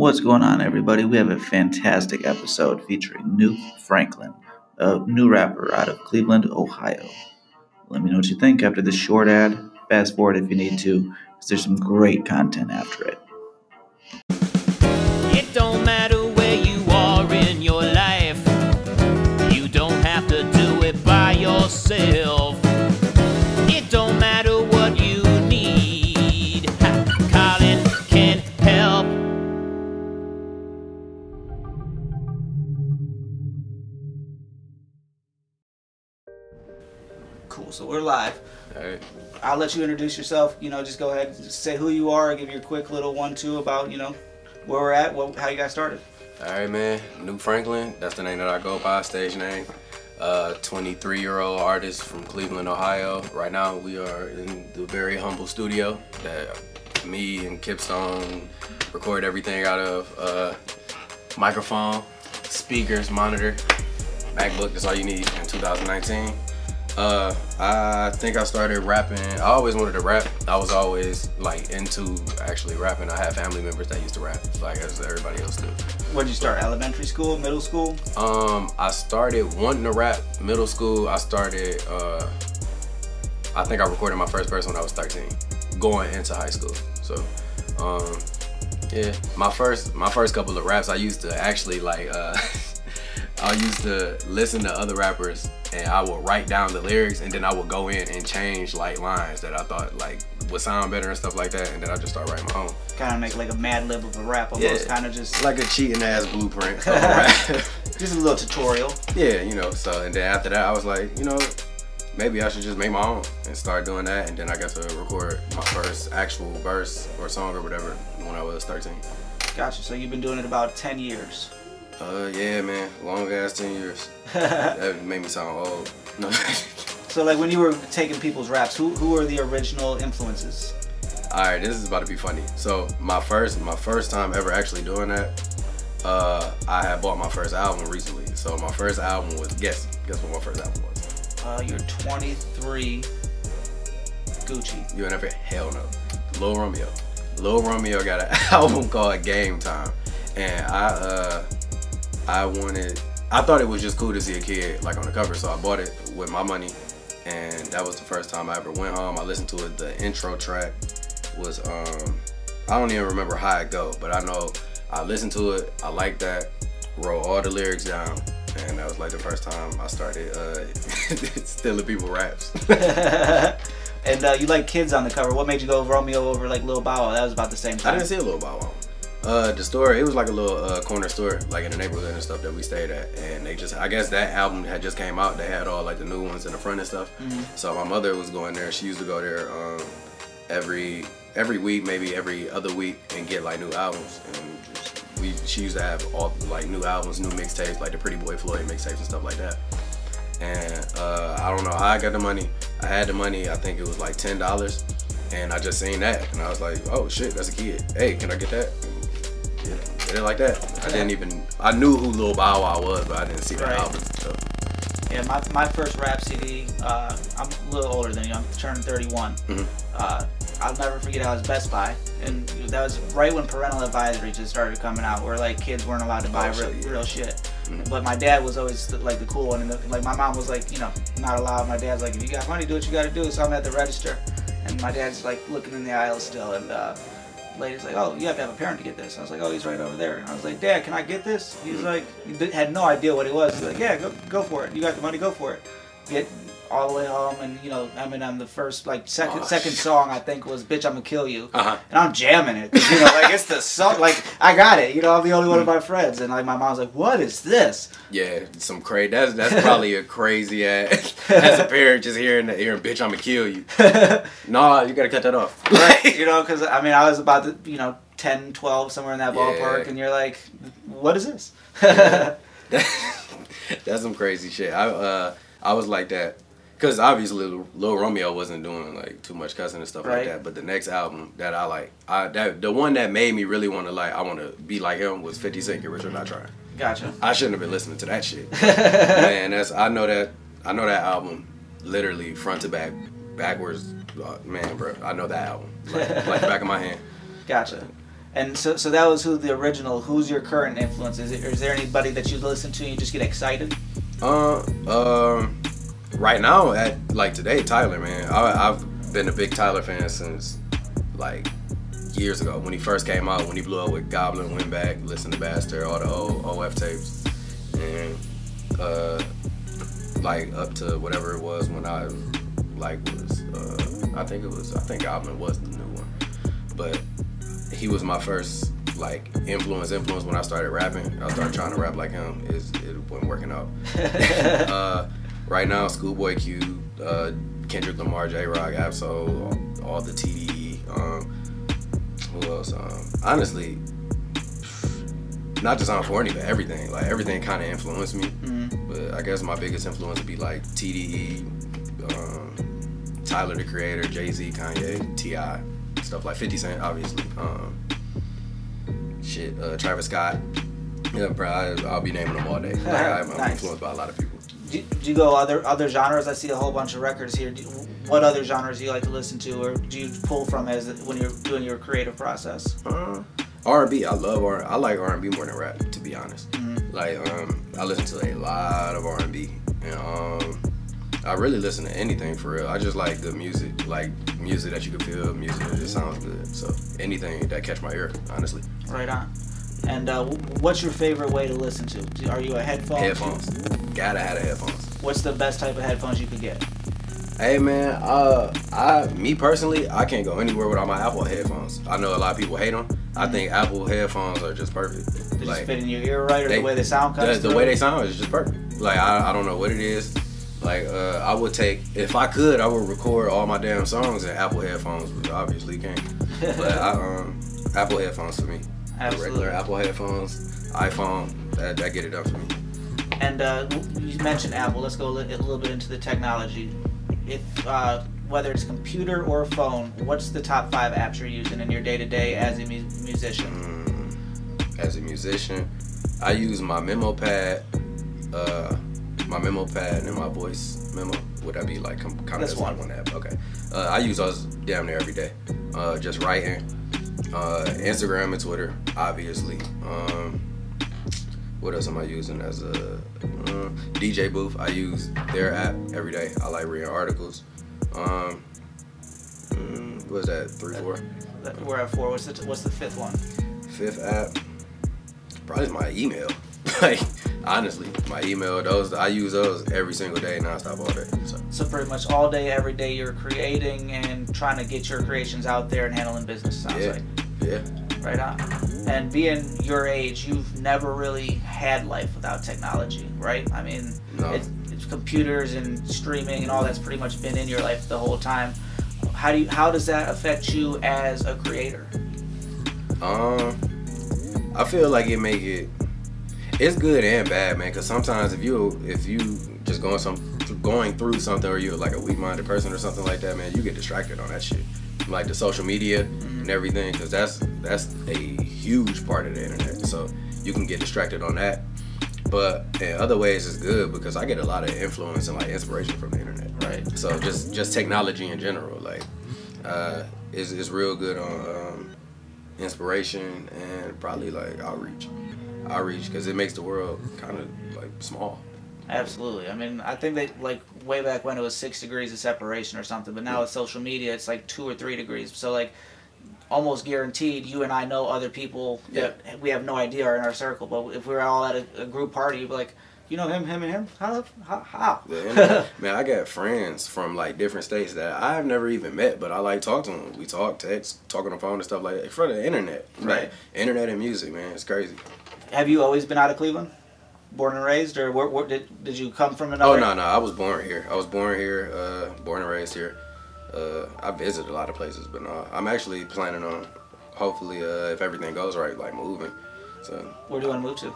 What's going on, everybody? We have a fantastic episode featuring Nuke Franklin, a new rapper out of Cleveland, Ohio. Let me know what you think after this short ad. Fast forward if you need to, because there's some great content after it. It don't matter Cool. So we're live. Alright. I'll let you introduce yourself. You know, just go ahead, just say who you are, give you a quick little one-two about you know where we're at, what, how you got started. Alright, man. New Franklin. That's the name that I go by, stage name. Uh, 23 year old artist from Cleveland, Ohio. Right now, we are in the very humble studio that me and Kipstone record everything out of. Uh, microphone, speakers, monitor, MacBook. That's all you need in 2019. Uh, I think I started rapping. I always wanted to rap. I was always like into actually rapping. I had family members that used to rap, like as everybody else do. When did you start? Elementary school, middle school? Um, I started wanting to rap middle school. I started. Uh, I think I recorded my first verse when I was 13, going into high school. So, um, yeah, my first my first couple of raps, I used to actually like. Uh, I used to listen to other rappers and I would write down the lyrics and then I would go in and change like lines that I thought like would sound better and stuff like that and then I just start writing my own. Kind of make like a Mad Lib of a rap, almost. yeah. Kind of just like a cheating ass blueprint. of a rap. just a little tutorial. Yeah, you know, so and then after that I was like, you know, maybe I should just make my own and start doing that and then I got to record my first actual verse or song or whatever when I was 13. Gotcha. So you've been doing it about 10 years. Uh yeah man, long ass 10 years. that made me sound old. No. So like when you were taking people's raps, who who were the original influences? Alright, this is about to be funny. So my first my first time ever actually doing that, uh I had bought my first album recently. So my first album was guess guess what my first album was. Uh, you're 23. Gucci. You ain't ever, hell no. Lil Romeo. Lil Romeo got an album called Game Time. And I uh I wanted I thought it was just cool to see a kid like on the cover, so I bought it with my money. And that was the first time I ever went home. I listened to it. The intro track was um I don't even remember how it go, but I know I listened to it, I liked that, wrote all the lyrics down, and that was like the first time I started uh stealing people raps. and uh, you like kids on the cover. What made you go Romeo over like Lil Bow Wow? That was about the same time. I didn't see a little Bow Wow. Uh, the store, it was like a little uh, corner store, like in the neighborhood and stuff that we stayed at. And they just, I guess that album had just came out. They had all like the new ones in the front and stuff. So my mother was going there. She used to go there um, every every week, maybe every other week, and get like new albums. And just, we, she used to have all like new albums, new mixtapes, like the Pretty Boy Floyd mixtapes and stuff like that. And uh, I don't know how I got the money. I had the money. I think it was like ten dollars, and I just seen that, and I was like, "Oh shit, that's a kid. Hey, can I get that?" Yeah, it like that. I didn't even. I knew who Lil Bow Wow was, but I didn't see the Right. album. So. Yeah, my, my first rap CD, uh, I'm a little older than you, I'm turning 31. Mhm. Uh, I'll never forget I was Best Buy, and that was right when parental advisory just started coming out, where like kids weren't allowed to buy Oh, real, shit, yeah. real shit. Mhm. But my dad was always the, like the cool one, and the, like my mom was like, you know, not allowed. My dad's like, if you got money, do what you got to do. So I'm at the register, and my dad's like looking in the aisle still, and uh, lady's like, oh, you have to have a parent to get this. I was like, oh, he's right over there. And I was like, Dad, can I get this? He's mm-hmm. like, he had no idea what it was. He's like, yeah, go, go for it. You got the money, go for it. Get all the way home, and you know, Eminem, the first like second Oh, second song I think was "Bitch, I'ma Kill You," Uh-huh. and I'm jamming it. You know, like it's the song. Like I got it. You know, I'm the only one of my friends, and like my mom's like, "What is this?" Yeah, some crazy. That's that's probably a crazy ass. As a parent, just hearing that, hearing "bitch, I'ma kill you." no, you gotta cut that off. right? You know, because I mean, I was about to, you know, 10, 12, somewhere in that Yeah. ballpark, and you're like, "What is this?" That's some crazy shit. I uh I was like that because obviously Lil Romeo wasn't doing like too much cussing and stuff Right. like that. But the next album that I like, I that the one that made me really want to like I want to be like him was Fifty Cent, Get Rich or Not Trying. gotcha. I shouldn't have been listening to that shit. Man, that's I know that I know that album literally front to back, backwards. Uh, man, bro, I know that album like, like back of my hand. Gotcha. And so, so that was who the original. Who's your current influence? Is, it, is there anybody that you listen to and you just get excited? Uh, um, right now at like today, Tyler, man, I, I've been a big Tyler fan since like years ago when he first came out. When he blew up with Goblin, went back, listened to Bastard, all the old OF tapes, and uh, like up to whatever it was when I like was. Uh, I think it was. I think Goblin was the new one, but he was my first like influence influence when I started rapping. I started trying to rap like him. Is it wasn't working out. uh, right now, Schoolboy Q, uh, Kendrick Lamar, Jay Rock, Ab-Soul, all, all the TDE. Um, who else? Um, honestly, not just on corny, but everything. Like everything kind of influenced me. But I guess my biggest influence would be like TDE, um, Tyler the Creator, Jay Z, Kanye, T.I., stuff like 50 Cent, obviously. Um, shit, uh, Travis Scott. Yeah, bro, I, I'll be naming them all day. Like, I'm, I'm Nice. influenced by a lot of people. Do, do you go other other genres? I see a whole bunch of records here. Do, what other genres do you like to listen to, or do you pull from as when you're doing your creative process? Uh, R&B, I love R. I like R&B more than rap, to be honest. Mm-hmm. Like, um, I listen to a lot of R&B, and um, I really listen to anything for real. I just like good music, like music that you can feel, music that just sounds good. So anything that catch my ear, honestly. Right on. And uh, what's your favorite way to listen to? Are you a headphone? Headphones, gotta have the headphones. What's the best type of headphones you could get? Hey man, uh, I me personally, I can't go anywhere without my Apple headphones. I know a lot of people hate them. I think Apple headphones are just perfect. They just fit in your ear right, or the way they sound the, comes the through? way they sound is just perfect. Like I, I don't know what it is. Like uh, I would take if I could, I would record all my damn songs in Apple headphones, which I obviously can't. But I, um, Apple headphones for me. Absolutely. regular Apple headphones, iPhone, that, that get it done for me. And uh, you mentioned Apple. Let's go a li- a little bit into the technology. If uh, whether it's computer or phone, what's the top five apps you're using in your day to day as a mu- musician? Mm, as a musician, I use my memo pad, uh, my memo pad and my voice memo. Would that be like kind of That's just like one. one app? Okay. Uh, I use those damn near every day. Uh, just writing, uh, Instagram and Twitter, obviously. Um, what else am I using as a uh, DJ booth? I use their app every day. I like reading articles. Um, mm, what is that? Three, four. That- We're at four. What's the t- what's the fifth one? Fifth app, probably my email. like honestly, my email. Those I use those every single day, nonstop all day. So So pretty much all day, every day, you're creating and trying to get your creations out there and handling business. Sounds yeah, like yeah. right on. And being your age, you've never really had life without technology, right? I mean, No. it's, it's computers and streaming and all that's pretty much been in your life the whole time. How do you, how does that affect you as a creator? Um, I feel like it make it. It's good and bad, man. Cause sometimes if you if you just going some going through something or you're like a weak-minded person or something like that, man, you get distracted on that shit, like the social media and everything. Cause that's that's a huge part of the internet. So you can get distracted on that. But in other ways, it's good because I get a lot of influence and like inspiration from the internet. Right. So just just technology in general, like, uh, is is real good on um, inspiration and probably like outreach, outreach because it makes the world kind of like small. Absolutely. I mean, I think that like way back when it was six degrees of separation or something, but now with social media, it's like two or three degrees. So like, almost guaranteed, you and I know other people that we have no idea are in our circle. But if we're all at a, a group party, you'd be like, you know him, him, and him. How? How? how? Internet, man, I got friends from like different states that I've never even met, but I like talk to them. We talk, text, talk on the phone and stuff like that. For the internet, Right. Like, internet and music, man, it's crazy. have you always been out of Cleveland, born and raised, or where, where did did you come from Another? Oh no, no, I was born here. I was born here, uh, born and raised here. Uh, I visited a lot of places, but no, I'm actually planning on, hopefully, uh, if everything goes right, like moving So. Where do you want to move to?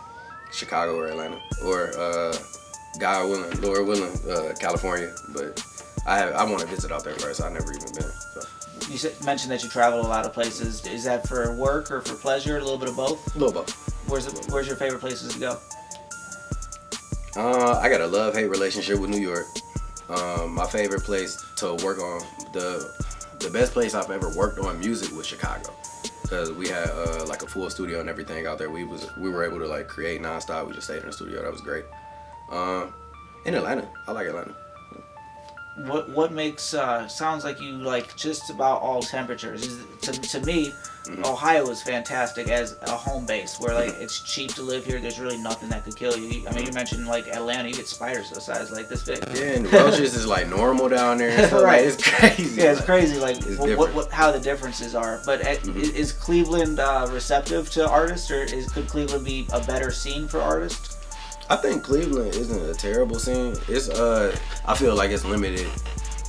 Chicago or Atlanta or uh, God willing, Lord willing, uh, California. But I have I want to visit out there first. I've never even been. So. You said, mentioned that you travel a lot of places. Is that for work or for pleasure? A little bit of both. A little both. Where's it, Where's your favorite places to go? Uh, I got a love hate relationship with New York. Um, my favorite place to work on the the best place I've ever worked on music was Chicago. because we had uh, like a full studio and everything out there. We was we were able to like create nonstop. We just stayed in the studio. That was great. Um, in Atlanta, I like Atlanta. What what makes uh, sounds like you like just about all temperatures? Is to, to me, Mhm. Ohio is fantastic as a home base where Mm-hmm. like it's cheap to live here. There's really nothing that could kill you. I mean, you mentioned like Atlanta, you get spiders the size like this big. Yeah, and roaches is like normal down there. And stuff. Like, Right. it's crazy. Yeah, it's Like, crazy, like It's what, what, what, how the differences are. But at, Mhm. is, is Cleveland uh, receptive to artists, or is could Cleveland be a better scene for artists? I think Cleveland isn't a terrible scene. It's uh, I feel like it's limited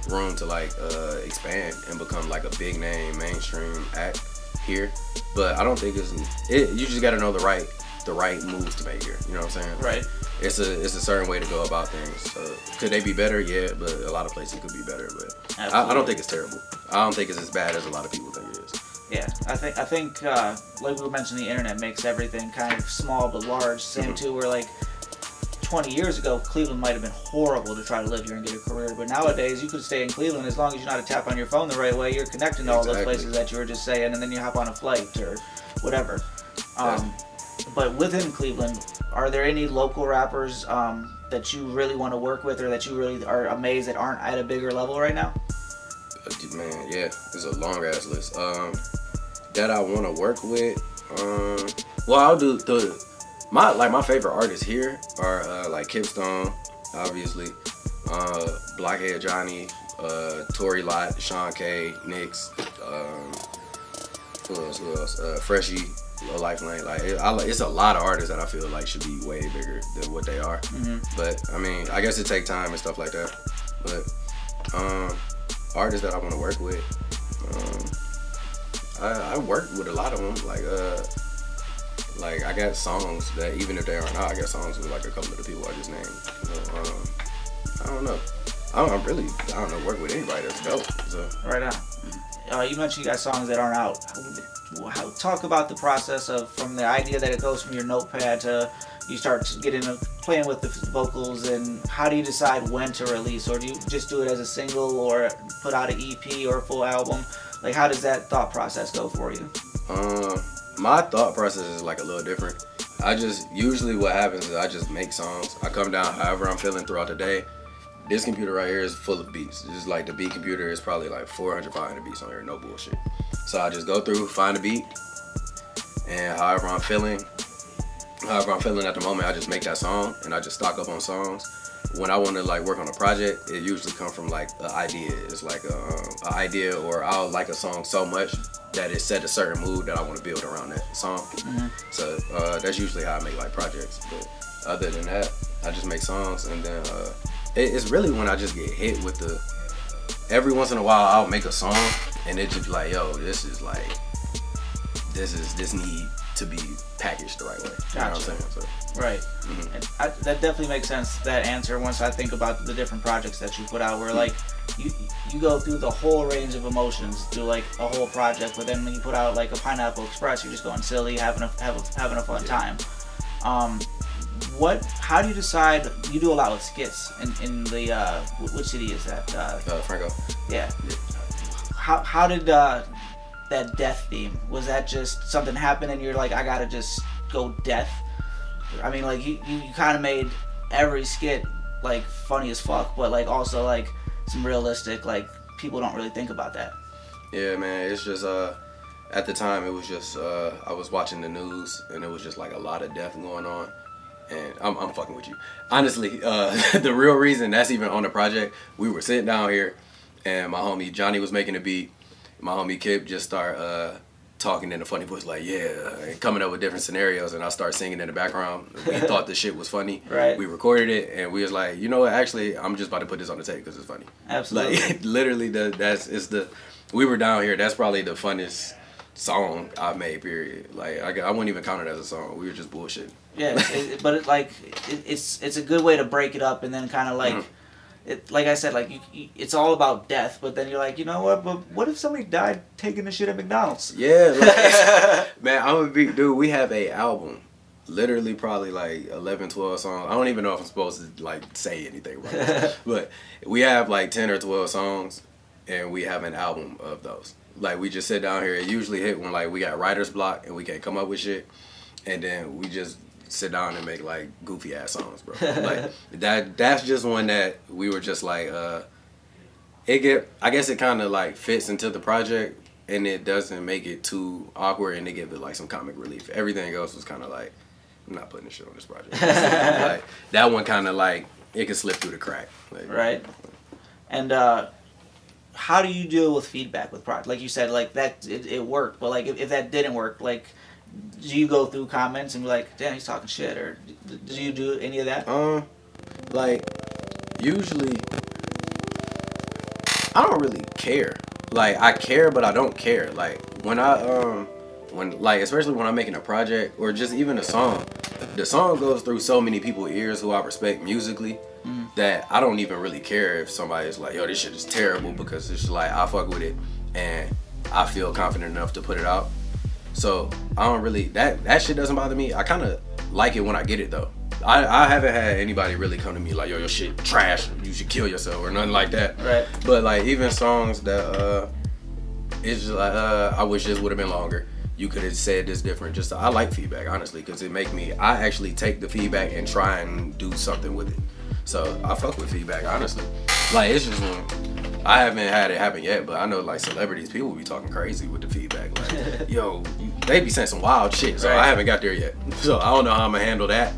room to like uh expand and become like a big name mainstream act here. But I don't think it's it. You just got to know the right the right moves to make here. You know what I'm saying? Right. It's a it's a certain way to go about things. Uh, could they be better? Yeah, but a lot of places could be better. But I, I don't think it's terrible. I don't think it's as bad as a lot of people think it is. Yeah, I think I think uh, like we mentioned, the internet makes everything kind of small but large. Same Mhm. too, where like 20 years ago, Cleveland might have been horrible to try to live here and get a career, but nowadays you could stay in Cleveland as long as you know how to tap on your phone the right way. You're connecting to all those places that you were just saying, and then you hop on a flight or whatever. Um, but within Cleveland, are there any local rappers um, that you really want to work with, or that you really are amazed that aren't at a bigger level right now? Uh, Man, yeah, it's a long ass list. Um, that I want to work with. Um, well, I'll do the my like my favorite artists here are uh, like Kipstone, obviously, uh, Blockhead Johnny, uh, Tory Lott, Sean K, Nix, um, who else? Who else? Uh, Freshie, Low Life Lane. Like, it, I, it's a lot of artists that I feel like should be way bigger than what they are. Mhm. But I mean, I guess it take time and stuff like that. But um, artists that I want to work with, um, I, I work with a lot of them. Like uh, like I got songs that even if they aren't out, I got songs with like a couple of the people I just named. Um, I don't know. I don't really I don't know work with anybody that's dope. So Right on. Uh, you mentioned you got songs that aren't out. How, talk about the process of from the idea that it goes from your notepad to you start to get playing with the vocals and how do you decide when to release or do you just do it as a single or put out an EP or a full album? Like how does that thought process go for you? Um, my thought process is like a little different. I just usually what happens is I just make songs. I come down however I'm feeling throughout the day. This computer right here is full of beats. Just like the beat computer is probably like 400, 500 beats on here, no bullshit. So I just go through, find a beat, and however I'm feeling, however I'm feeling at the moment, I just make that song and I just stock up on songs. When I want to like work on a project, it usually come from like an idea. It's like a, um, an idea, or I'll like a song so much that it set a certain mood that I want to build around that song. So uh, that's usually how I make like projects. But other than that, I just make songs, and then uh, it, it's really when I just get hit with the. Every once in a while, I'll make a song, and it just be like, yo, this is like, this is this need to be packaged the right way. You know Gotcha. saying? So, Right. Mhm. And I, that definitely makes sense. That answer once I think about the different projects that you put out, where like you you go through the whole range of emotions through like a whole project, but then when you put out like a Pineapple Express, you're just going silly, having a have a, having a fun Yeah. time. Um, what? How do you decide? You do a lot with skits in in the uh, which city is that? Uh, uh, Franco. yeah. How how did uh, that death theme? Was that just something happened and you're like, I gotta just go death? I mean, like you you, kind of made every skit like funny as fuck, but like also like some realistic. Like people don't really think about that. Yeah, man. It's just uh, at the time it was just uh, I was watching the news and it was just like a lot of death going on. And I'm, I'm fucking with you. Honestly, uh, the real reason that's even on the project, we were sitting down here, and my homie Johnny was making a beat. My homie Kip just start uh, talking in a funny voice, like yeah, and coming up with different scenarios, and I start singing in the background. We thought the shit was funny. Right. We recorded it, and we was like, you know what? Actually, I'm just about to put this on the tape because it's funny. Absolutely. Like literally, the that's it's the we were down here. That's probably the funnest song I've made. Period. Like I, I wouldn't even count it as a song. We were just bullshit. Yeah, it, but it, like it, it's it's a good way to break it up and then kind of like. Mhm. It, like I said, like you, you, it's all about death, but then you're like, you know what? But what if somebody died taking a shit at McDonald's? Yeah, like, man, I'm a big dude. We have a album, literally probably like 11, 12 songs. I don't even know if I'm supposed to like say anything right, now. but we have like ten or twelve songs, and we have an album of those. Like we just sit down here. It usually hit when like we got writer's block and we can't come up with shit, and then we just sit down and make like goofy ass songs, bro. like that. That's just one that we were just like, uh, it get. I guess it kind of like fits into the project, and it doesn't make it too awkward, and they give it like some comic relief. Everything else was kind of like, I'm not putting this shit on this project. like that one kind of like it can slip through the crack. Like, right? And uh, how do you deal with feedback with project? Like you said, like that it, it worked, but like if, if that didn't work, like do you go through comments and be like, "Damn, he's talking shit," or do you do any of that? Um, like usually, I don't really care. Like I care, but I don't care. Like when I um when like especially when I'm making a project or just even a song, the song goes through so many people's ears who I respect musically that I don't even really care if somebody's like, yo, this shit is terrible because it's like I fuck with it and I feel confident enough to put it out. So I don't really that that shit doesn't bother me. I kind of like it when I get it though. I, I haven't had anybody really come to me like yo your shit trash. You should kill yourself or nothing like that. Right. But like even songs that uh, it's just like uh, I wish this would have been longer. You could have said this different. Just I like feedback honestly because it make me. I actually take the feedback and try and do something with it. So I fuck with feedback honestly. Like it's just I haven't had it happen yet, but I know like celebrities, people be talking crazy with the feedback. Like, yo, they be saying some wild shit. So Right. I haven't got there yet. So I don't know how I'm gonna handle that.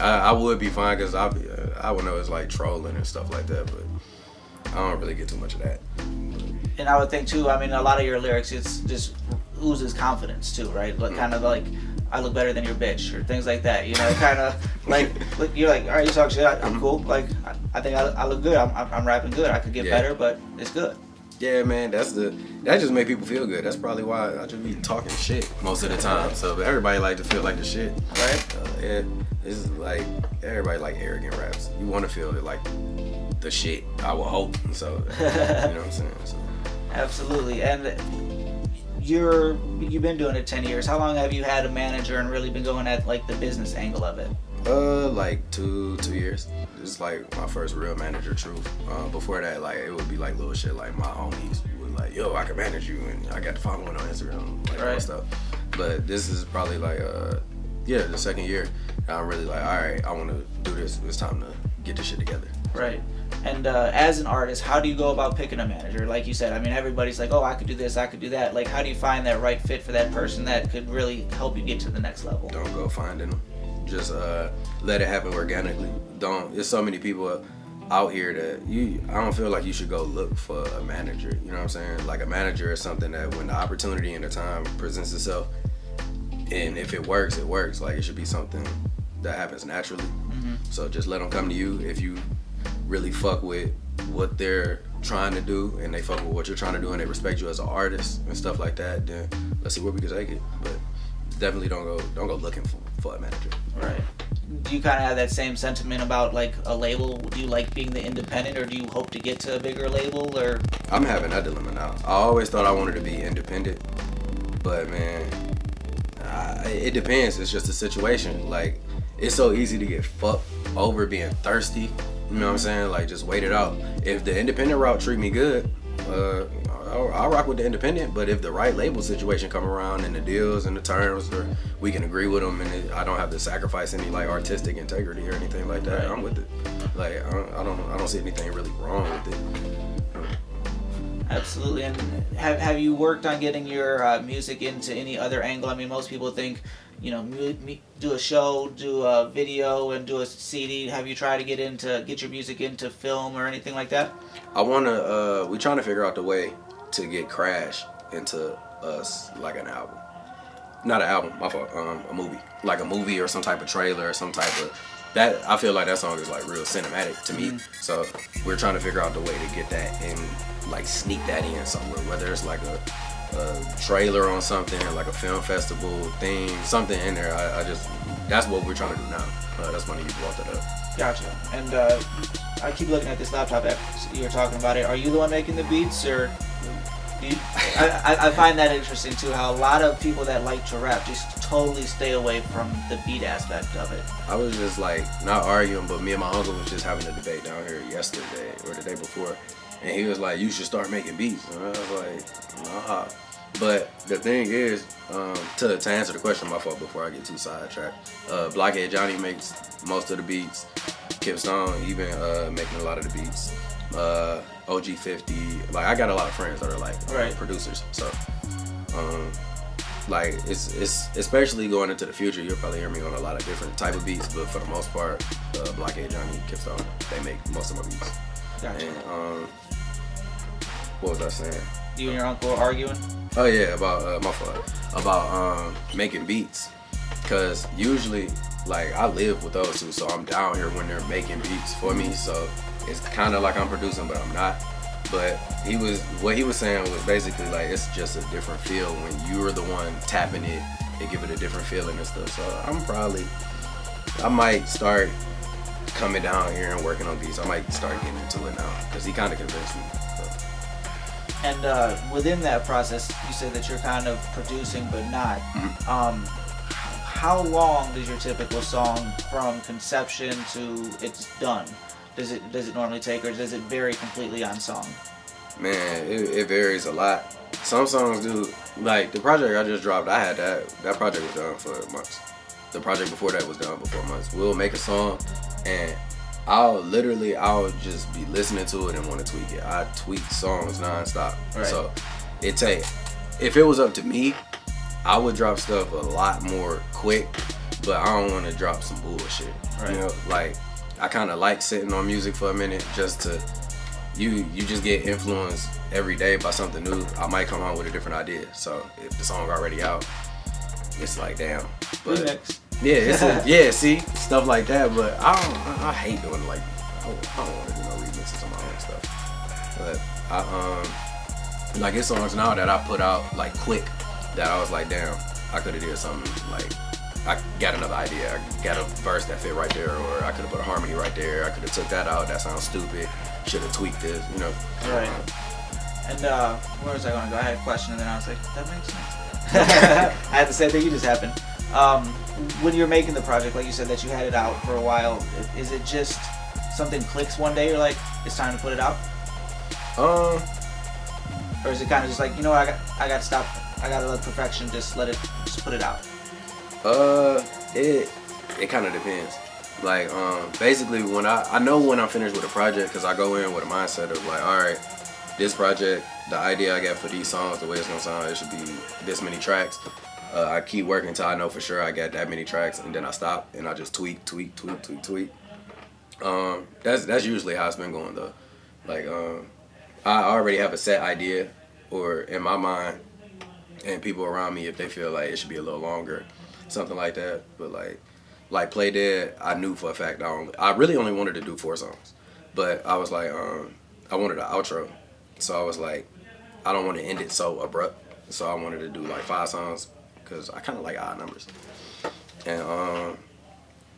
I, I would be fine because I uh, I would know it's like trolling and stuff like that, but I don't really get too much of that. and I would think too. I mean, a lot of your lyrics, it's just oozes confidence too, right? Like kind of like I look better than your bitch or things like that. You know, kind of like like, you're like, all right, you talk shit. I, I'm cool. Like I, I think I, I look good. I'm, I'm, rapping good. I could get Yeah. better, but it's good. Yeah, man, that's the that just make people feel good. That's probably why I just be talking shit most of the time. So everybody like to feel like the shit, Right. Uh, yeah, this is like everybody like arrogant raps. You want to feel like the shit. I will hope. So you know what I'm saying. So, Absolutely. And you're you've been doing it ten years. How long have you had a manager and really been going at like the business angle of it? Uh, like two two years. It's like my first real manager. Truth. Uh, before that, like it would be like little shit. Like my homies would like, yo, I can manage you, and I got the following on Instagram, like all Right. that stuff. But this is probably like uh, yeah, the second year. I'm really like, all right, I want to do this. It's time to get this shit together. Right. And uh, as an artist, how do you go about picking a manager? Like you said, I mean, everybody's like, oh, I could do this, I could do that. Like, how do you find that right fit for that person that could really help you get to the next level? Don't go finding them. Just uh, let it happen organically. Don't. There's so many people out here that you. I don't feel like you should go look for a manager. You know what I'm saying? Like a manager is something that when the opportunity and the time presents itself, and if it works, it works. Like it should be something that happens naturally. So just let them come to you if you really fuck with what they're trying to do and they fuck with what you're trying to do and they respect you as an artist and stuff like that. Then let's see where we can take it. But definitely don't go don't go looking for, for a manager. Right. Do you kind of have that same sentiment about like a label? Do you like being the independent, or do you hope to get to a bigger label? Or I'm having that dilemma now. I always thought I wanted to be independent, but man, I, it depends. It's just a situation. Like it's so easy to get fucked over being thirsty. You know what I'm saying? Like just wait it out. If the independent route treat me good, uh, I'll, I'll rock with the independent. But if the right label situation come around and the deals and the terms, or we can agree with them, and it, I don't have to sacrifice any like artistic integrity or anything like that, Right. I'm with it. Like I don't, I don't, I don't see anything really wrong with it. absolutely. And have have you worked on getting your uh, music into any other angle? I mean, most people think, you know, do a show, do a video, and do a CD. Have you tried to get into get your music into film or anything like that? I wanna. Uh, we trying to figure out the way to get Crash into us like an album, not an album. My fault. Um, a movie, like a movie or some type of trailer or some type of. That I feel like that song is like real cinematic to me. So we're trying to figure out the way to get that and like sneak that in somewhere, whether it's like a, a trailer on something, like a film festival thing, something in there. I, I just that's what we're trying to do now. Uh, that's funny you brought that up. Gotcha. And uh, I keep looking at this laptop app. You're talking about it. Are you the one making the beats, or you, I, I, I find that interesting too. How a lot of people that like to rap just totally stay away from the beat aspect of it. I was just like not arguing, but me and my uncle was just having a debate down here yesterday or the day before, and he was like, "You should start making beats." And I was like, "Nah." But the thing is, um, to to answer the question, my fault before I get too sidetracked. Uh, Blockhead Johnny makes most of the beats. Kip Stone even uh, making a lot of the beats. Uh, OG50, like I got a lot of friends that are like Right. producers, so um, like it's it's especially going into the future, you'll probably hear me on a lot of different type of beats, but for the most part, uh, Blockhead Johnny, Kip Stone, they make most of my beats. Gotcha. And um, what was I saying? You and your uncle arguing? Oh yeah, about uh, my fault. About um making beats, cause usually like I live with those two, so I'm down here when they're making beats for me. So it's kind of like I'm producing, but I'm not. But he was what he was saying was basically like it's just a different feel when you're the one tapping it. It give it a different feeling and stuff. So I'm probably I might start coming down here and working on beats. I might start getting into it now because he kind of convinced me. And uh, within that process, you said that you're kind of producing but not. Mm-hmm. Um, how long does your typical song from conception to it's done? Does it does it normally take, or does it vary completely on song? Man, it, it varies a lot. Some songs do like the project I just dropped. I had that that project was done for months. The project before that was done before months. We'll make a song, and I'll literally I'll just be listening to it and want to tweak it. I tweak songs nonstop. Right. So it take if it was up to me, I would drop stuff a lot more quick. But I don't want to drop some bullshit. Right. You know, like I kind of like sitting on music for a minute just to you you just get influenced every day by something new. I might come out with a different idea. So if the song already out, it's like damn. But Remix. Yeah, it's a, yeah. See stuff like that. But I don't. I, I hate doing like I don't, I don't want to do no remixes on my own stuff. But I um like it's songs now that I put out like quick that I was like damn I could have did something like. I got another idea. I got a verse that fit right there, or I could have put a harmony right there. I could have took that out. That sounds stupid. Should have tweaked this, you know. Right. And uh, where was I going to go? I had a question, and then I was like, that makes sense. I had the same thing you just happened. Um, when you're making the project, like you said, that you had it out for a while, is it just something clicks one day? You're like, it's time to put it out, Um, or is it kind of just like, you know, what, I got, I got to stop. I got to let perfection just let it, just put it out. Uh, it it kind of depends. Like, um, basically, when I I know when I'm finished with a project because I go in with a mindset of like, all right, this project, the idea I got for these songs, the way it's gonna sound, it should be this many tracks. Uh, I keep working until I know for sure I got that many tracks, and then I stop and I just tweak, tweak, tweak, tweak, tweak. Um, that's that's usually how it's been going though. Like, um, I already have a set idea, or in my mind, and people around me if they feel like it should be a little longer, something like that. But like, like Play Dead, I knew for a fact I only, I really only wanted to do four songs, but I was like, um, I wanted an outro, so I was like, I don't want to end it so abrupt, so I wanted to do like five songs because I kind of like odd numbers, and um,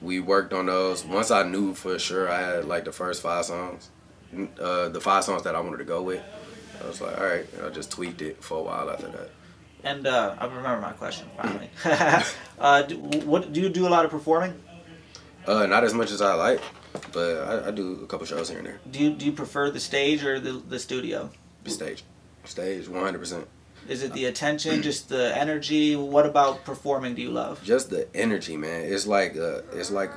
we worked on those. Once I knew for sure I had like the first five songs, uh, the five songs that I wanted to go with. I was like, all right, and I just tweaked it for a while after that. And uh, I remember my question finally. uh, do, what do you do a lot of performing? Uh, not as much as I like, but I, I do a couple shows here and there. Do you do you prefer the stage or the the studio? Stage, stage, one hundred percent. Is it the attention, just the energy? What about performing do you love? Just the energy, man. It's like, uh, it's like,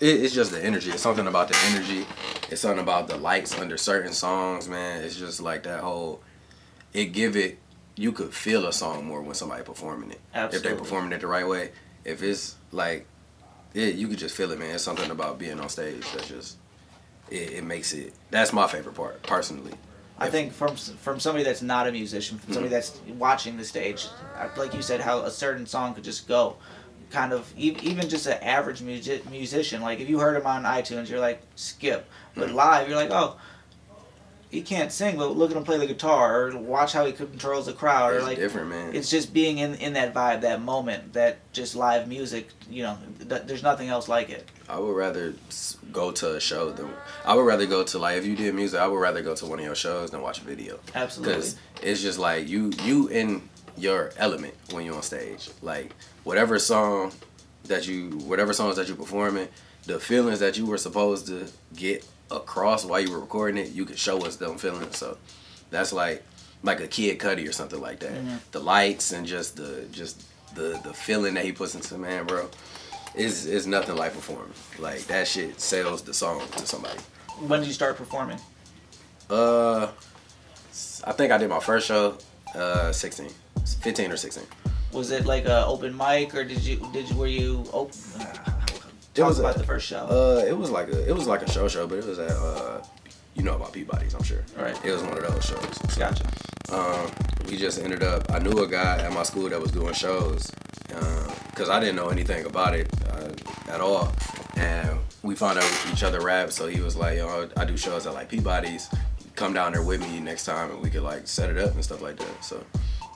it, it's just the energy. It's something about the energy. It's something about the lights under certain songs, man. It's just like that whole. It give it. You could feel a song more when somebody performing it. Absolutely. If they performing it the right way. If it's like, yeah, you could just feel it, man. It's something about being on stage that just. It, it makes it. That's my favorite part, personally. I think from from somebody that's not a musician, from somebody that's watching the stage, like you said, how a certain song could just go, kind of even just an average music, musician. Like if you heard him on iTunes, you're like skip, but mm. live you're like oh, he can't sing, but look at him play the guitar or watch how he controls the crowd or It's like different, man. it's just being in in that vibe, that moment, that just live music. You know, th- there's nothing else like it. I would rather go to a show than I would rather go to like if you did music, I would rather go to one of your shows than watch a video. Absolutely. Because it's just like you you in your element when you're on stage. Like whatever song that you whatever songs that you're performing, the feelings that you were supposed to get across while you were recording it, you could show us them feeling. So that's like like a Kid Cudi or something like that. The lights and just the just the the feeling that he puts into man, bro. Is is nothing like performing. Like that shit sells the song to somebody. When did you start performing? Uh, I think I did my first show, uh, 16, 15 or 16. Was it like a open mic or did you did you were you open? It Talk was a- about the first show. Uh, it was like a it was like a show show, but it was at uh, you know about Peabody's, I'm sure. Right. It was one of those shows. So, gotcha. Um, we just ended up. I knew a guy at my school that was doing shows, because I didn't know anything about it uh, at all, and we found out each other rap. So he was like, "Yo, I do shows at like Peabody's. Come down there with me next time, and we could like set it up and stuff like that." So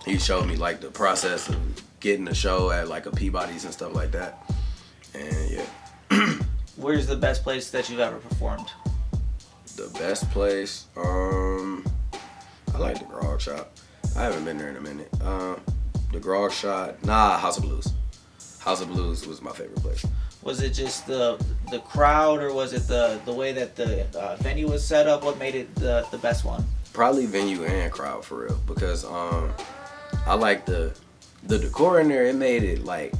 he showed me like the process of getting a show at like a Peabody's and stuff like that. And yeah, Where's the best place that you've ever performed? The best place. Um, I like the Grog Shop. I haven't been there in a minute. Um, the Grog Shop. Nah, House of Blues. House of Blues was my favorite place. Was it just the the crowd or was it the the way that the uh, venue was set up? What made it the the best one? Probably venue and crowd for real because um, I like the the decor in there. It made it like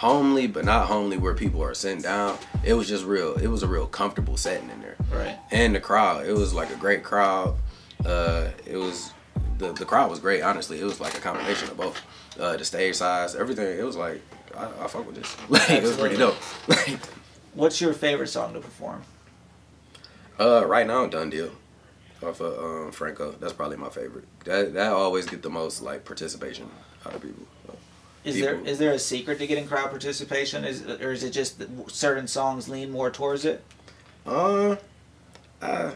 homely, but not homely where people are sitting down. It was just real. It was a real comfortable setting in there. Right. and the crowd. It was like a great crowd. Uh, it was the the crowd was great. Honestly, it was like a combination of both. Uh, the stage size, everything. It was like I, I fuck with this. Like it was pretty dope. Like What's your favorite song to perform? uh, right now, done deal. Off of um, Franco, that's probably my favorite. That that always get the most like participation out of people. Is there is there a secret to getting crowd participation? Is or is it just that certain songs lean more towards it? Uh, uh,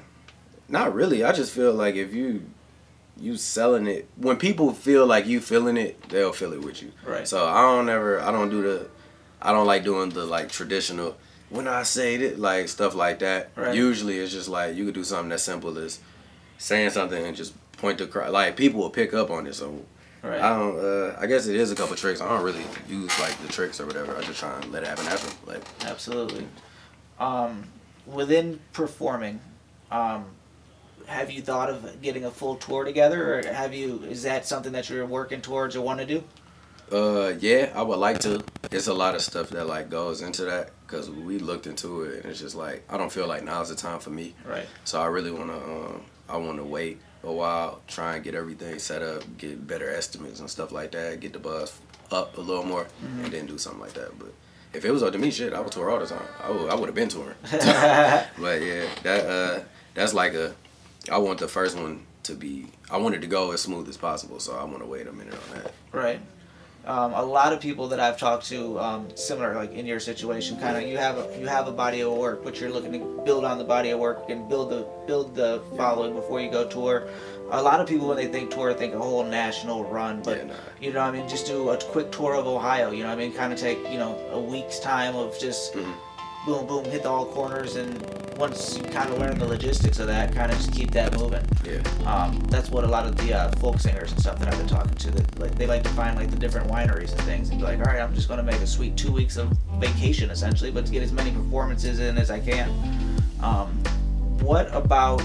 not really. I just feel like if you you selling it when people feel like you feeling it, they'll feel it with you. Right. So I don't ever. I don't do the. I don't like doing the like traditional. When I say it, like stuff like that. Right. Usually it's just like you could do something as simple as saying something and just point the crowd. Like people will pick up on it. So Right. I don't. Uh, I guess it is a couple tricks. I don't really use like the tricks or whatever. I just try and let it happen naturally. Like Absolutely. Um, within performing, um, have you thought of getting a full tour together, or have you? Is that something that you're working towards or want to do? Uh, yeah, I would like to. It's a lot of stuff that like goes into that because we looked into it and it's just like I don't feel like now's the time for me. Right. So I really wanna, um, I wanna wait a while, try and get everything set up, get better estimates and stuff like that, get the buzz up a little more, and then do something like that. But if it was up to me, shit, I would tour all the time. I would, I would have been touring. but yeah, that uh, that's like a, I want the first one to be, I wanted to go as smooth as possible. So I want to wait a minute on that. Right. Um, a lot of people that I've talked to, um, similar like in your situation, kind of you have a, you have a body of work, but you're looking to build on the body of work and build the build the following before you go tour. A lot of people when they think tour think a whole national run, but Yeah, nah. you know what I mean just do a quick tour of Ohio. You know what I mean kind of take you know a week's time of just Mhm. Boom boom hit the all corners and once you kind of learn the logistics of that, kind of just keep that moving. Yeah. Um, that's what a lot of the uh, folk singers and stuff that I've been talking to. That like they like to find like the different wineries and things, and be like, all right, I'm just going to make a sweet two weeks of vacation essentially, but to get as many performances in as I can. Um, what about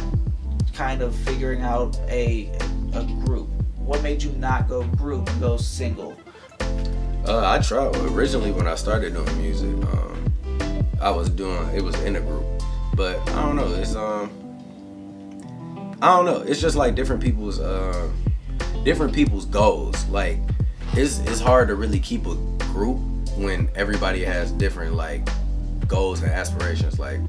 kind of figuring out a a group? What made you not go group and go single? Uh, I tried originally when I started doing music. Um, I was doing it was in a group, but I don't know. It's um, I don't know. It's just like different people's uh, different people's goals. Like it's it's hard to really keep a group when everybody has different like goals and aspirations. Like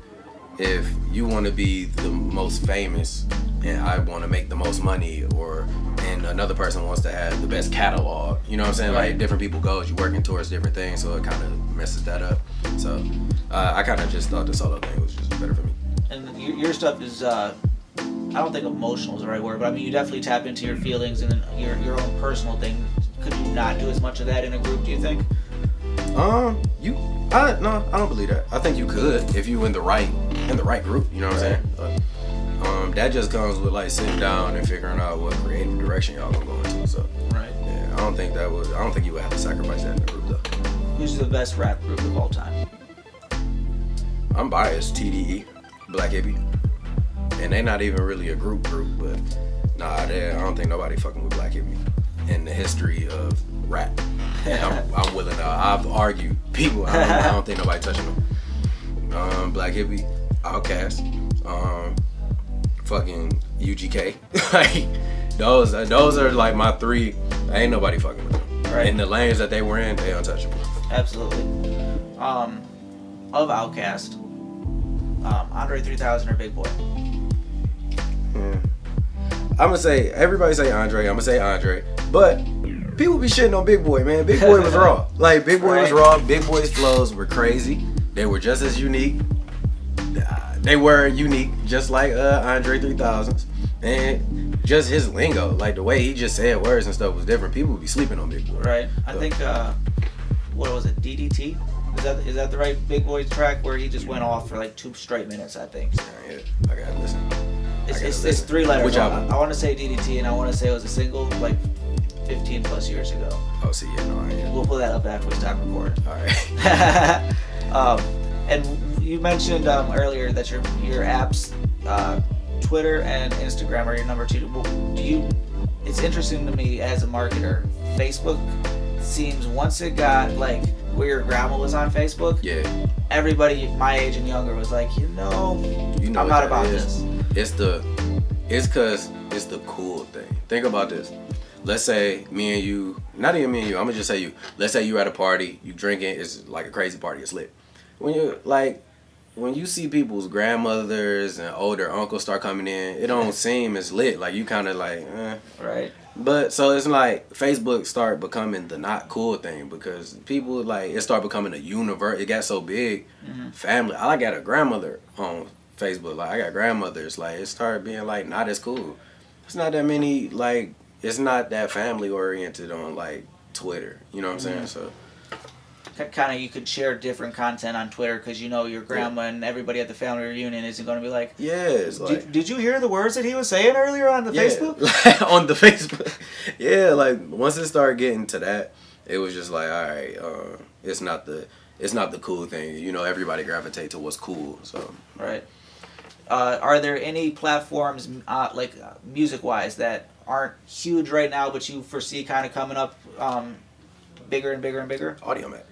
if you want to be the most famous and I want to make the most money or and another person wants to have the best catalog, you know what I'm saying? Like different people goals, you're working towards different things, so it kind of messes that up. So uh, I kind of just thought the solo thing was just better for me. And your, your stuff is, uh, I don't think emotional is the right word, but I mean, you definitely tap into your feelings and your, your own personal thing. Could you not do as much of that in a group, do you think? Um, you, I no, I don't believe that. I think you could if you in the right in the right group. You know what I'm saying? But, um, that just comes with like sitting down and figuring out what creative direction y'all gonna go into. So Right. yeah, I don't think that would. I don't think you would have to sacrifice that in the group though. Who's the best rap group of all time? I'm biased. TDE, Black Hippy. and they not even really a group group, but nah, they, I don't think nobody fucking with Black Hippy in the history of rap. I'm, I'm willing to. I've argued people. I don't, I don't think nobody touching them. Um, Black Hippy, Outkast, um, fucking UGK. like those, those are like my three. Ain't nobody fucking with them. Right. In the lanes that they were in, they untouchable. Absolutely. Um, of Outkast, um, Andre 3000 or Big Boi? I'm gonna say everybody say Andre. I'm gonna say Andre, but people be shitting on Big Boi, man. Big Boi was raw. Like Big Boi was Right. raw. Big Boi's flows were crazy. They were just as unique. Uh, They were unique, just like uh, Andre 3000s, and just his lingo, like the way he just said words and stuff was different. People be sleeping on Big Boi. Right. I So- think, uh, what was it, DDT? Is that is that the right Big Boi track where he just went off for like two straight minutes? I think Yeah, I gotta listen. it's, gotta it's, it's three letters. Which I, album? I want to say DDT, and I want to say it was a single like 15 plus years ago. Oh, see, yeah, no, I ain't. We'll pull that up after we stop recording. All right. um, and you mentioned um, earlier that your your apps, uh, Twitter and Instagram are your number two. Do you? It's interesting to me as a marketer. Facebook seems once it got like where your grandma was on Facebook, yeah, everybody my age and younger was like, you know, you know I'm not about is. this. It's the, it's cause it's the cool thing. Think about this. Let's say me and you, not even me and you. I'm gonna just say you. Let's say you at a party, you drinking. It's like a crazy party. It's lit. When you like, when you see people's grandmothers and older uncles start coming in, it don't seem as lit. Like you kind of like, eh. Right. But so it's like Facebook start becoming the not cool thing because people like it start becoming a universe. It got so big, mm-hmm. family. I got a grandmother on Facebook. Like I got grandmothers. Like it started being like not as cool. It's not that many like it's not that family oriented on like Twitter. You know what I'm mm-hmm. saying? So Kind of, you could share different content on Twitter because you know your grandma and everybody at the family reunion isn't going to be like, yeah, like did, did you hear the words that he was saying earlier on the yeah, Facebook? on the Facebook. yeah, like once it started getting to that, it was just like, all right, uh, it's not the it's not the cool thing. You know, everybody gravitate to what's cool. So Right. Uh, are there any platforms, uh, like uh, music-wise, that aren't huge right now, but you foresee kind of coming up um, bigger and bigger and bigger? Audiomack.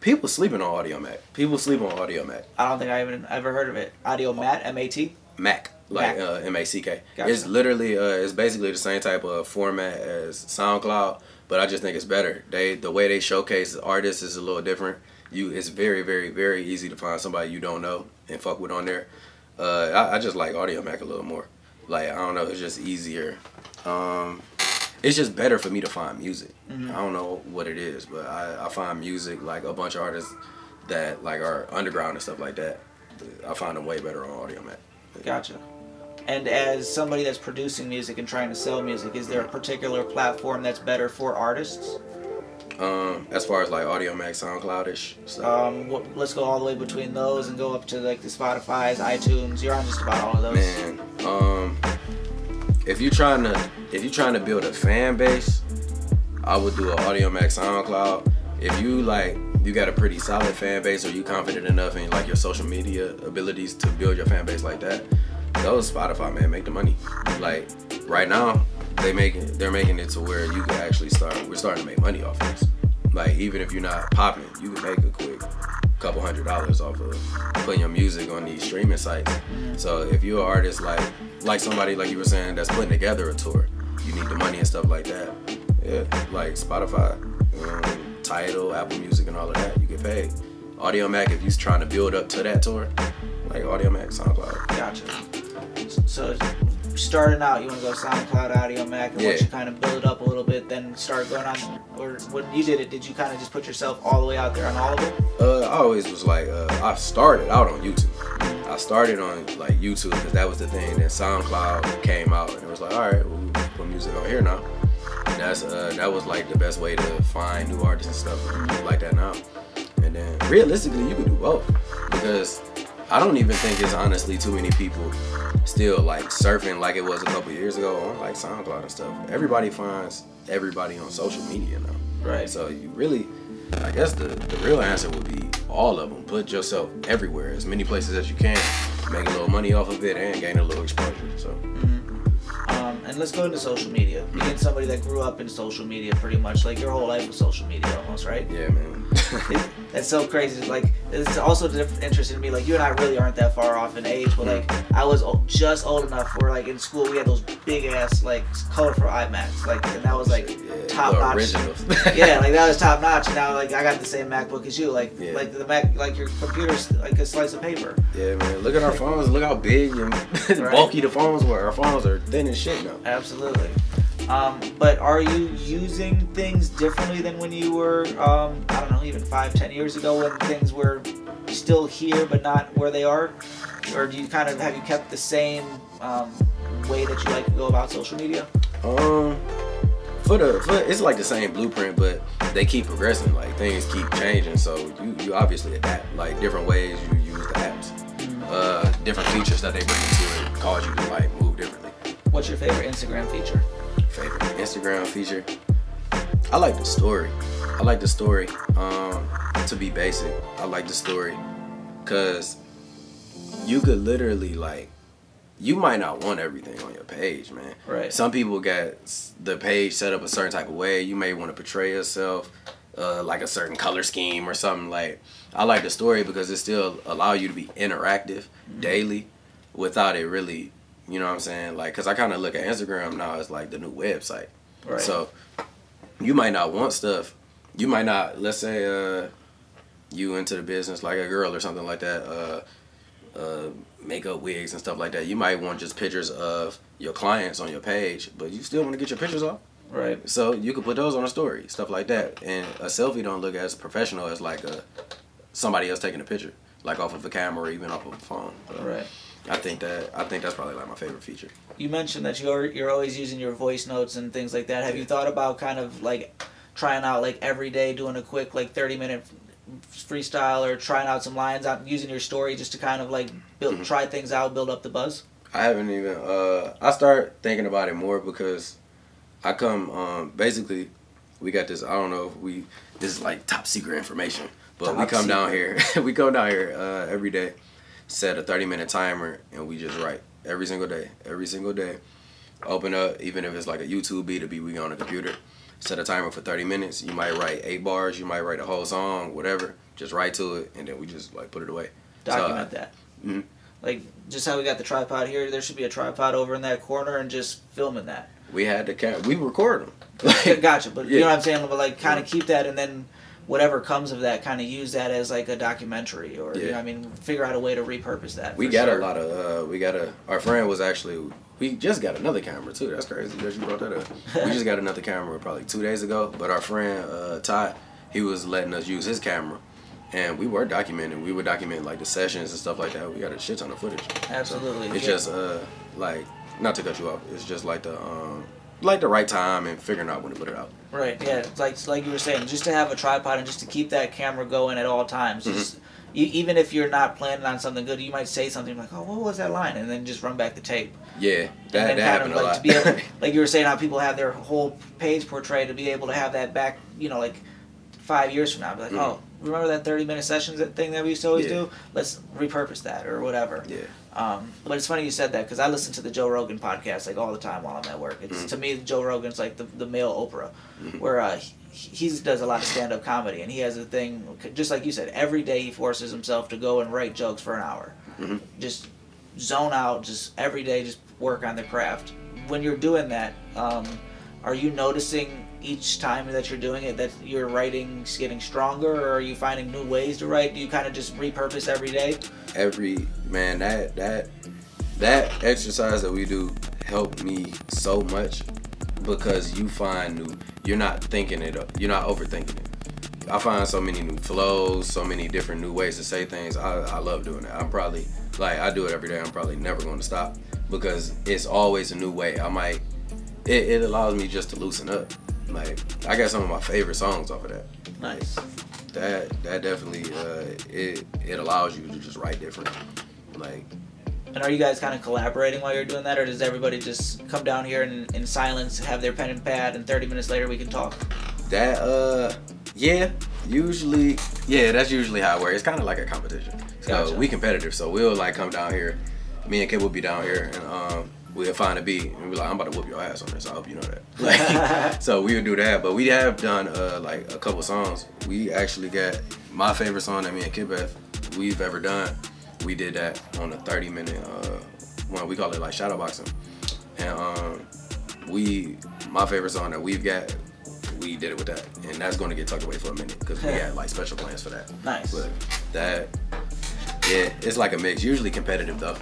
People sleeping on Audiomack. People sleep on Audiomack. I don't think I even ever heard of it. Audio Mat, M A T. Mac, like Mac. uh, M A C K. Gotcha. It's literally uh, it's basically the same type of format as SoundCloud, but I just think it's better. They the way they showcase artists is a little different. You it's very very very easy to find somebody you don't know and fuck with on there. Uh, I, I just like Audiomack a little more. Like I don't know, it's just easier. Um, it's just better for me to find music. Mm-hmm. I don't know what it is, but I, I find music like a bunch of artists that like are underground and stuff like that. I find them way better on Audiomack. Gotcha. And as somebody that's producing music and trying to sell music, is there a particular platform that's better for artists? Um, as far as like Audio Mac, SoundCloudish stuff. Um, what, let's go all the way between those and go up to like the Spotify's, iTunes. You're on just about all of those. Man, um, if you're trying to if you're trying to build a fan base, I would do an Audiomack, SoundCloud. If you like you got a pretty solid fan base or you confident enough in like your social media abilities to build your fan base like that, those Spotify man make the money. Like right now, they making they're making it to where you can actually start. We're starting to make money off this. Like even if you're not popping, you can make a quick couple hundred dollars off of putting your music on these streaming sites. So if you're an artist like like somebody like you were saying that's putting together a tour, you need the money and stuff like that. Yeah, like Spotify, um, Tidal, Apple Music, and all of that, you get paid. Audiomack, if you're trying to build up to that tour, like Audiomack, SoundCloud. Gotcha. So starting out, you want to go SoundCloud, Audiomack, and once you kind of build it up a little bit, then start going on. Or when you did it, did you kind of just put yourself all the way out there on all of it? Uh, I always was like, uh, I started out on YouTube. I started on like YouTube because that was the thing. Then SoundCloud came out and it was like, all right, well, we put music on here now. And that's uh, that was like the best way to find new artists and stuff like that now. And then realistically, you can do both because I don't even think it's honestly too many people still like surfing like it was a couple years ago on like SoundCloud and stuff. Everybody finds everybody on social media now. Right. So you really, I guess the, the real answer would be all of them. Put yourself everywhere, as many places as you can, make a little money off of it and gain a little exposure. So Um, and let's go into social media. Being somebody that grew up in social media pretty much, like your whole life was social media almost, right? yeah, man. That's so crazy. Like it's also interesting to me. Like you and I really aren't that far off in age, but like mm-hmm. I was just old enough where like in school we had those big ass like colorful iMacs, like and that was like yeah, top notch. originals. yeah, like that was top notch. And now like I got the same MacBook as you. Like Yeah. like the Mac, like your computer's like a slice of paper. Yeah, man. Look at our phones. Look how big and Right. bulky the phones were. Our phones are thin as shit now. Absolutely. Um, but are you using things differently than when you were, um, I don't know, even five, ten years ago when things were still here but not where they are? Or do you kind of have you kept the same um, way that you like to go about social media? Um, for the for, it's like the same blueprint, but they keep progressing. Like things keep changing, so you you obviously adapt. Like different ways you use the apps, uh, different features that they bring into it cause you to like move differently. What's your favorite Instagram feature? Favorite Instagram feature? I like the story. I like the story. Um, to be basic, I like the story, cause you could literally like you might not want everything on your page, man. Right. Some people got the page set up a certain type of way. You may want to portray yourself uh, like a certain color scheme or something. Like I like the story because it still allow you to be interactive daily without it really, you know what I'm saying? Like, cause I kind of look at Instagram now as like the new website. Right. So you might not want stuff. You might not. Let's say uh, you into the business like a girl or something like that. Uh, uh, makeup wigs and stuff like that. You might want just pictures of your clients on your page, but you still want to get your pictures off. Right. So you could put those on a story, stuff like that. And a selfie don't look as professional as like a somebody else taking a picture, like off of a camera or even off of a phone. So Right. I think that I think that's probably like my favorite feature. You mentioned that you're you're always using your voice notes and things like that. Have you thought about kind of like trying out like every day doing a quick like 30 minute freestyle or trying out some lines out using your story just to kind of like build Mhm. try things out, build up the buzz? I haven't even. Uh, I start thinking about it more because I come. Um, basically, we got this. I don't know if we. This is like top secret information, but we Top come down here. we come down here uh, every day, set a thirty minute timer, and we just write every single day. Every single day, open up. Even if it's like a YouTube beat, to be we on a computer. Set a timer for thirty minutes. You might write eight bars. You might write a whole song, whatever. Just write to it, and then we just like put it away. So, Document that. mhm. Like just how we got the tripod here, there should be a tripod over in that corner and just filming that. We had the camera. We record them. Like, gotcha, but you know what I'm saying? But like kind of keep that and then whatever comes of that, kind of use that as like a documentary or you know, I mean, figure out a way to repurpose that. We got sure. a lot of. Uh, we got a. Our friend was actually. We just got another camera too. That's crazy that you brought that up. we just got another camera probably two days ago. But our friend uh, Ty, he was letting us use his camera, and we were documenting. We were documenting like the sessions and stuff like that. We got a shit ton of footage. Absolutely. It's yeah. just uh like not to cut you off. It's just like the um like the right time and figuring out when to put it out. Right. Yeah. It's like like you were saying, just to have a tripod and just to keep that camera going at all times. Mm-hmm. Just you, even if you're not planning on something good, you might say something like, "Oh, what was that line?" and then just run back the tape. Yeah, that, and then that happened like a lot. to be able, like you were saying, how people have their whole page portrayed to be able to have that back, you know, like five years from now, be like, Mhm. oh, remember that thirty minute sessions that thing that we used to always Yeah. do? Let's repurpose that or whatever. yeah. Um, but it's funny you said that because I listen to the Joe Rogan podcast like all the time while I'm at work. It's Mhm. to me Joe Rogan's like the the male Oprah, Mhm. where uh, he, he does a lot of stand up comedy and he has a thing just like you said. Every day he forces himself to go and write jokes for an hour, Mhm. just zone out. Just every day, just work on the craft. When you're doing that, um, are you noticing each time that you're doing it that your writing's getting stronger, or are you finding new ways to write? Do you kind of just repurpose every day? every man that that that exercise that we do helped me so much because you find new you're not thinking it up you're not overthinking it. I find so many new flows so many different new ways to say things. I, I love doing it. I'm probably like i do it every day. I'm probably never going to stop because it's always a new way. I might it, it allows me just to loosen up like i got some of my favorite songs off of that Nice. that that definitely uh, it it allows you to just write different. Like And are you guys kind of collaborating while you're doing that, or does everybody just come down here and in silence, have their pen and pad, and 30 minutes later we can talk? that uh yeah Usually, yeah, that's usually how it works. It's kind of like a competition. So Gotcha. we competitive. So we'll like come down here. Me and Kid will be down here, and um, we'll find a beat, and we're like, I'm about to whoop your ass on this. I hope you know that. Like, so we would do that. But we have done uh, like a couple songs. We actually got my favorite song that me and Kid Beth we've ever done. We did that on a 30 minute uh, one. We call it like shadow boxing, and um, we my favorite song that we've got. We did it with that, and that's going to get tucked away for a minute because we had like special plans for that. Nice. But that, yeah, it's like a mix. Usually competitive though.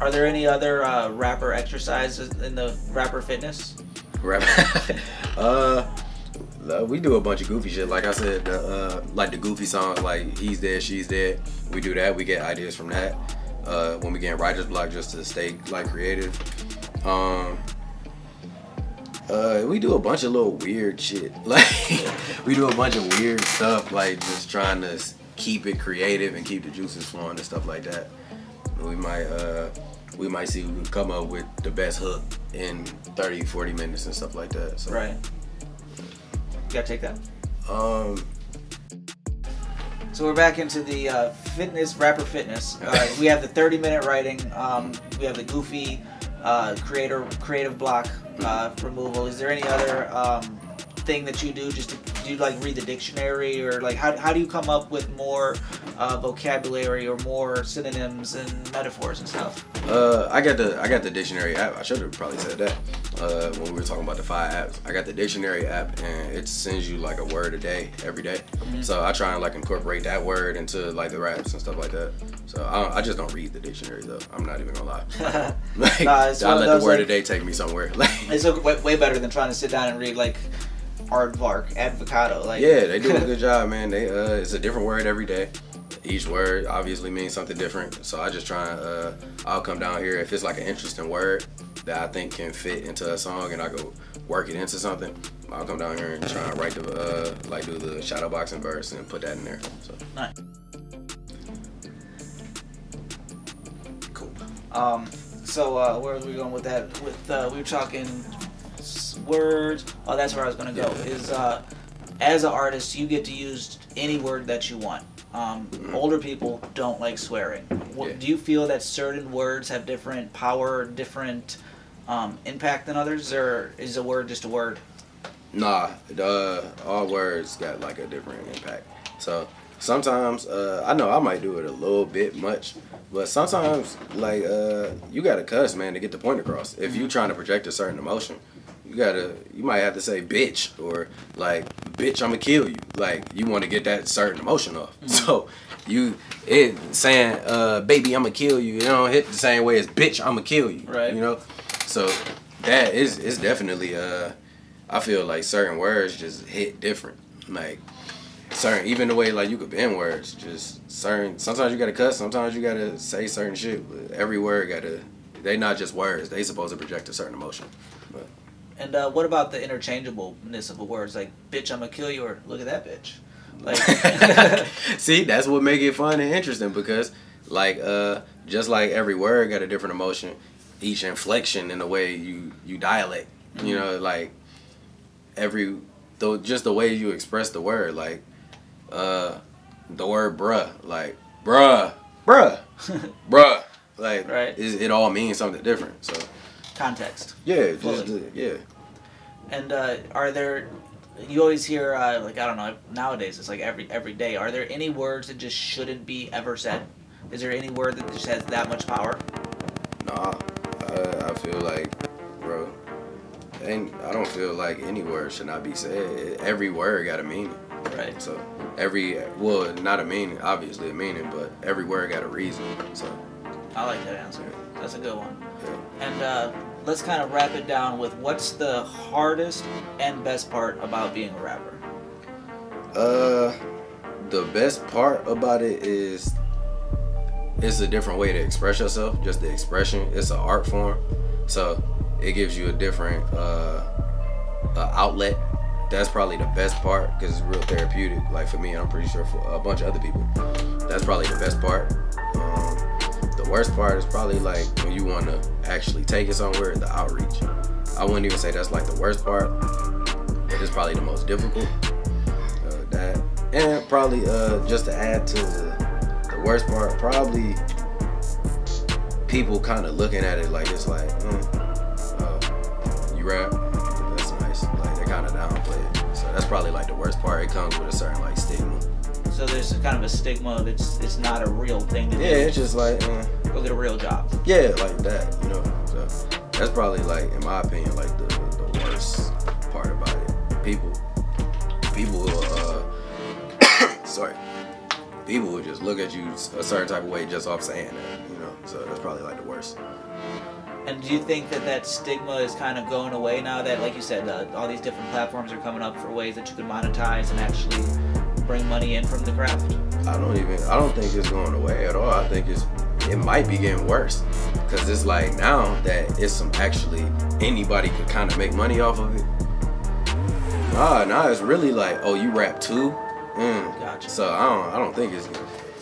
Are there any other uh, rapper exercises in the rapper fitness? Rap. uh, uh, we do a bunch of goofy shit. Like I said, uh, like the goofy songs, like he's dead, she's dead. We do that. We get ideas from that. Uh, when we get writer's block, just to stay like creative. Um. Uh, we do a bunch of little weird shit. Like we do a bunch of weird stuff, like just trying to keep it creative and keep the juices flowing and stuff like that. We might uh we might see we can come up with the best hook in 30, 40 minutes and stuff like that. So Right. You gotta take that. um So we're back into the uh, fitness, rapper fitness. Uh, we have the 30 minute writing. Um, we have the goofy uh, creator creative block uh, removal. Is there any other um, thing that you do? Just to, do you like read the dictionary or like how, how do you come up with more uh, vocabulary or more synonyms and metaphors and stuff? Uh, I got the I got the dictionary app. I should have probably said that uh, when we were talking about the five apps. I got the dictionary app, and it sends you like a word a day every day. So I try and like incorporate that word into like the raps and stuff like that. So I, don't, I just don't read the dictionary though. I'm not even gonna lie. like, Nah, it's I let the word like- a day take me somewhere. Like It's way better than trying to sit down and read like aardvark, advocado. Like yeah, they do a good job, man. They uh, it's a different word every day. Each word obviously means something different. So I just try and uh, I'll come down here if it's like an interesting word that I think can fit into a song, and I go work it into something. I'll come down here and try and write the uh, like do the shadow boxing verse and put that in there. So Nice. Cool. Um, so uh, where are we going with that? With uh, we were talking s- words. Oh, that's where I was gonna go. Is uh, as an artist, you get to use any word that you want. Um, Older people don't like swearing. What, Yeah. Do you feel that certain words have different power, different um, impact than others, or is a word just a word? Nah, uh, all words got like a different impact. So sometimes uh, I know I might do it a little bit much, but sometimes like uh, you gotta cuss, man, to get the point across. If you're trying to project a certain emotion, you gotta you might have to say bitch or like bitch I'ma kill you. Like you want to get that certain emotion off. So you it saying uh, baby I'ma kill you. You don't hit the same way as bitch I'ma kill you. Right. You know, so that is is definitely uh I feel like certain words just hit different. Like certain, even the way like you could bend words, just certain. Sometimes you gotta cuss. Sometimes you gotta say certain shit. But every word gotta. They not just words. They supposed to project a certain emotion. But And uh, what about the interchangeableness of the words? Like, bitch, I'm gonna kill you, or look at that bitch. Like, see, that's what make it fun and interesting because, like, uh, just like every word got a different emotion, each inflection in the way you you dialect. You know, like every though just the way you express the word, like uh, the word bruh, like bruh, bruh, bruh, like Right. it, it all means something different. So context. yeah, just yeah. And uh, are there? You always hear uh, like I don't know. Nowadays, it's like every every day. Are there any words that just shouldn't be ever said? Is there any word that just has that much power? Nah, I, I feel like, bro, and I don't feel like any word should not be said. Every word got a meaning. Right. So every well, not a meaning, obviously a meaning, but every word got a reason. So I like that answer. That's a good one. And uh, let's kind of wrap it down with what's the hardest and best part about being a rapper. Uh, the best part about it is it's a different way to express yourself. Just the expression. It's an art form, so it gives you a different uh, uh outlet. That's probably the best part because it's real therapeutic. Like for me, and I'm pretty sure for a bunch of other people, that's probably the best part. Um, the worst part is probably like when you want to actually take it somewhere. The outreach. I wouldn't even say that's like the worst part, but it's probably the most difficult. Uh, that And probably uh, just to add to the, the worst part, probably people kind of looking at it like it's like, mm, uh, you rap, that's nice. Like they kind of downplay it. So that's probably like the worst part. It comes with a certain like stigma. So there's kind of a stigma of it's it's not a real thing to do. Yeah, do. it's just like, uh, Go get a real job. yeah, like that, you know. So that's probably like, in my opinion, like the, the worst part about it. People, people will, uh, sorry, people will just look at you a certain type of way just off saying that, you know. So that's probably like the worst. And do you think that that stigma is kind of going away now that, like you said, uh, all these different platforms are coming up for ways that you can monetize and actually bring money in from the craft? I don't even. I don't think it's going away at all. I think it's. It might be getting worse because it's like now that it's some actually anybody could kind of make money off of it. Nah, nah, it's really like, oh, you rap too. Mm. Gotcha. So I don't. I don't think it's.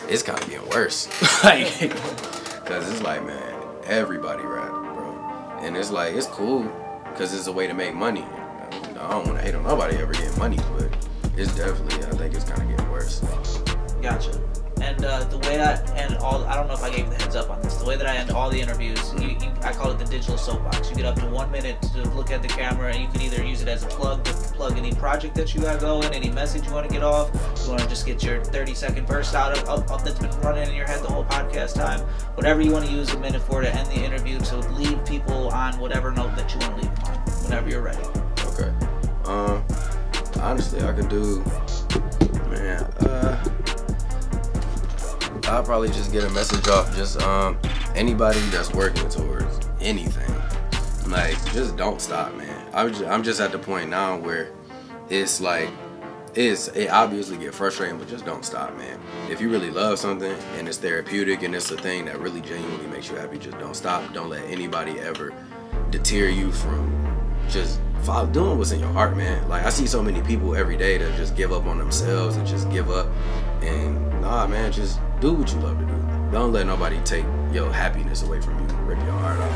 It's kind of getting worse. like, because it's like, man, everybody rap, bro, and it's like it's cool because it's a way to make money. I don't want to hate on nobody ever getting money, but it's definitely. I think it's kind of getting worse. Gotcha. And uh, the way that and all I don't know if I gave the heads up on this. The way that I end all the interviews, you, you, I call it the digital soapbox. You get up to one minute to look at the camera, and you can either use it as a plug to plug any project that you got going, any message you want to get off. You want to just get your 30 second burst out of, of, of that's been running in your head the whole podcast time. Whatever you want to use a minute for to end the interview to leave people on whatever note that you want to leave them on. Whenever you're ready. Okay. Um. Honestly, I could do. Man. Uh. I'll probably just get a message off just um anybody that's working towards anything. Like, just don't stop, man. I'm just, I'm just at the point now where it's like it's it obviously get frustrating, but just don't stop, man. If you really love something and it's therapeutic and it's a thing that really genuinely makes you happy, just don't stop. Don't let anybody ever deter you from just follow, doing what's in your heart, man. Like I see so many people every day that just give up on themselves and just give up. And nah, man, just do what you love to do. Don't let nobody take your happiness away from you, rip your heart out,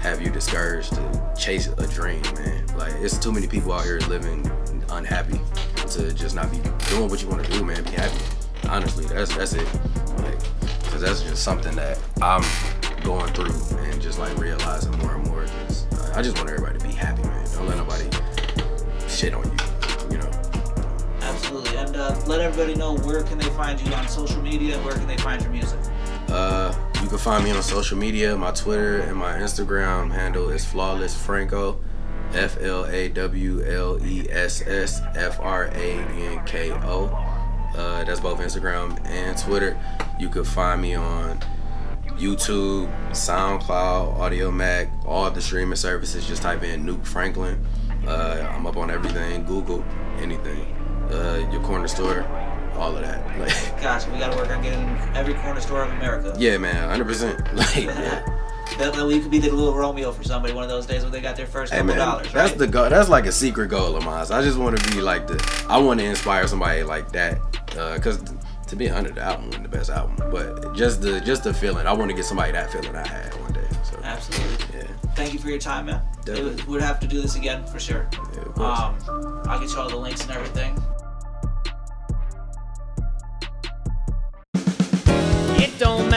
have you discouraged to chase a dream, man. Like it's too many people out here living unhappy to just not be doing what you want to do, man. Be happy. Honestly, that's that's it. Like, cause that's just something that I'm going through and just like realizing more and more. Just I just want everybody to be happy, man. Don't let nobody shit on you. You know. Absolutely. And uh, let everybody know where can they find you on social media. Where can they find your music? Uh, you can find me on social media. My Twitter and my Instagram handle is flawless franko, F L A W L E S S F R A N K O. Uh, that's both Instagram and Twitter. You can find me on YouTube, SoundCloud, Audiomack, all the streaming services. Just type in Nuke Franklin. Uh, I'm up on everything. Google anything. Uh, your corner store, all of that. Like, Gotcha. We got to work on getting every corner store of America. yeah, man, 100%. Like, yeah. That, that we could be the little Romeo for somebody one of those days when they got their first Hey couple man, dollars, that's right? the goal. That's like a secret goal of mine. I just want to be like the. I want to inspire somebody like that. Uh, Cause to be honest, the album wasn't the best album, but just the just the feeling. I want to get somebody that feeling I had one day. So Absolutely. yeah, Thank you for your time, man. Definitely. It, we'd have to do this again for sure. yeah, of course. Um, I'll get you all the links and everything. It don't